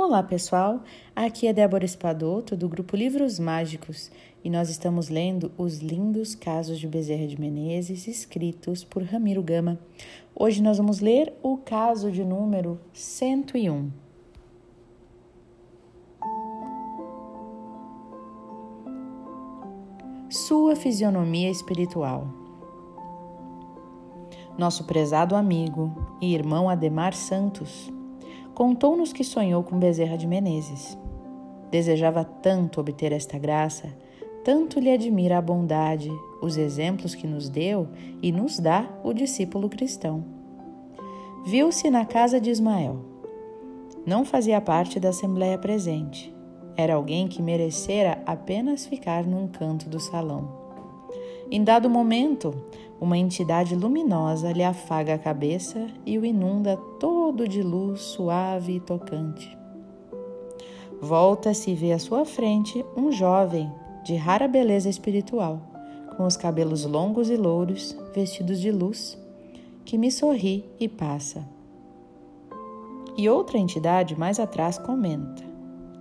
Olá pessoal, aqui é Débora Espadoto do grupo Livros Mágicos e nós estamos lendo os lindos casos de Bezerra de Menezes escritos por Ramiro Gama. Hoje nós vamos ler o caso de número 101. Sua fisionomia espiritual. Nosso prezado amigo e irmão Ademar Santos contou-nos que sonhou com Bezerra de Menezes. Desejava tanto obter esta graça, tanto lhe admira a bondade, os exemplos que nos deu e nos dá o discípulo cristão. Viu-se na casa de Ismael. Não fazia parte da assembleia presente. Era alguém que merecera apenas ficar num canto do salão. Em dado momento, uma entidade luminosa lhe afaga a cabeça e o inunda todo de luz suave e tocante. Volta-se e vê à sua frente um jovem de rara beleza espiritual, com os cabelos longos e louros, vestidos de luz, que me sorri e passa. E outra entidade mais atrás comenta: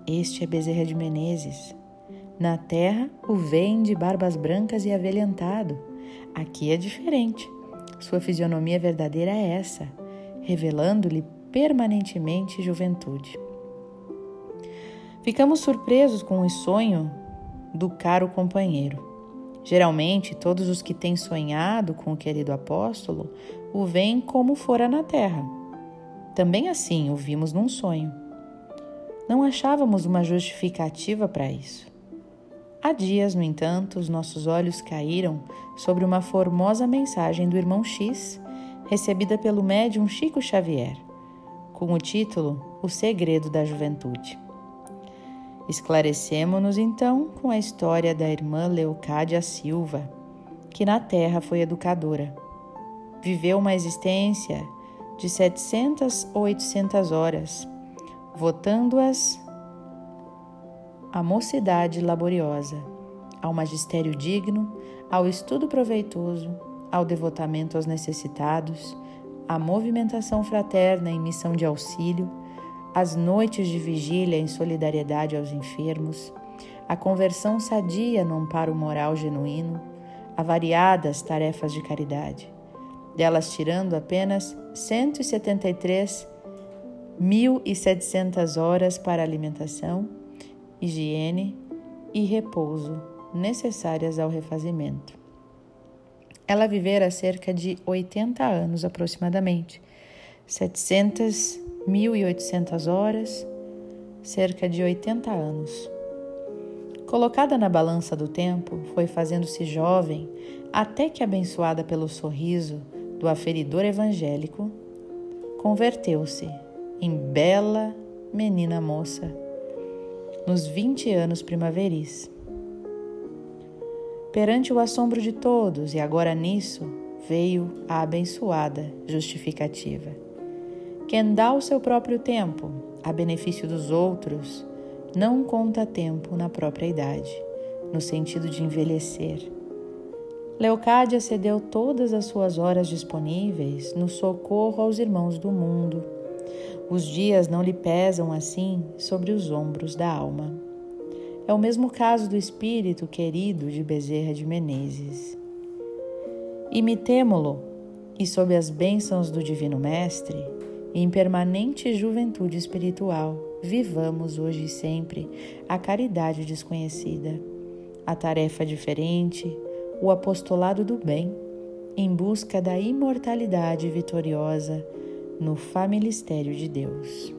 Este é Bezerra de Menezes, na terra, o vem de barbas brancas e avelhentado. Aqui é diferente. Sua fisionomia verdadeira é essa, revelando-lhe permanentemente juventude. Ficamos surpresos com o sonho do caro companheiro. Geralmente, todos os que têm sonhado com o querido apóstolo o veem como fora na terra. Também assim o vimos num sonho. Não achávamos uma justificativa para isso. Há dias, no entanto, os nossos olhos caíram sobre uma formosa mensagem do irmão X, recebida pelo médium Chico Xavier, com o título O Segredo da Juventude. Esclarecemos-nos então com a história da irmã Leocádia Silva, que na Terra foi educadora. Viveu uma existência de 700 ou 800 horas, votando-as à mocidade laboriosa, ao magistério digno, ao estudo proveitoso, ao devotamento aos necessitados, à movimentação fraterna em missão de auxílio, às noites de vigília em solidariedade aos enfermos, à conversão sadia no amparo moral genuíno, a variadas tarefas de caridade, delas tirando apenas 173.700 horas para alimentação higiene e repouso necessárias ao refazimento. Ela vivera cerca de 80 anos aproximadamente, 700, 1.800 horas, cerca de 80 anos. Colocada na balança do tempo, foi fazendo-se jovem até que, abençoada pelo sorriso do aferidor evangélico, converteu-se em bela menina moça nos vinte anos primaveris. Perante o assombro de todos, e agora nisso, veio a abençoada justificativa. Quem dá o seu próprio tempo a benefício dos outros, não conta tempo na própria idade, no sentido de envelhecer. Leocádia cedeu todas as suas horas disponíveis no socorro aos irmãos do mundo os dias não lhe pesam assim sobre os ombros da alma. É o mesmo caso do espírito querido de Bezerra de Menezes. Imitemo-lo e, sob as bênçãos do Divino Mestre, em permanente juventude espiritual, vivamos hoje e sempre a caridade desconhecida, a tarefa diferente, o apostolado do bem, em busca da imortalidade vitoriosa no Familistério de Deus.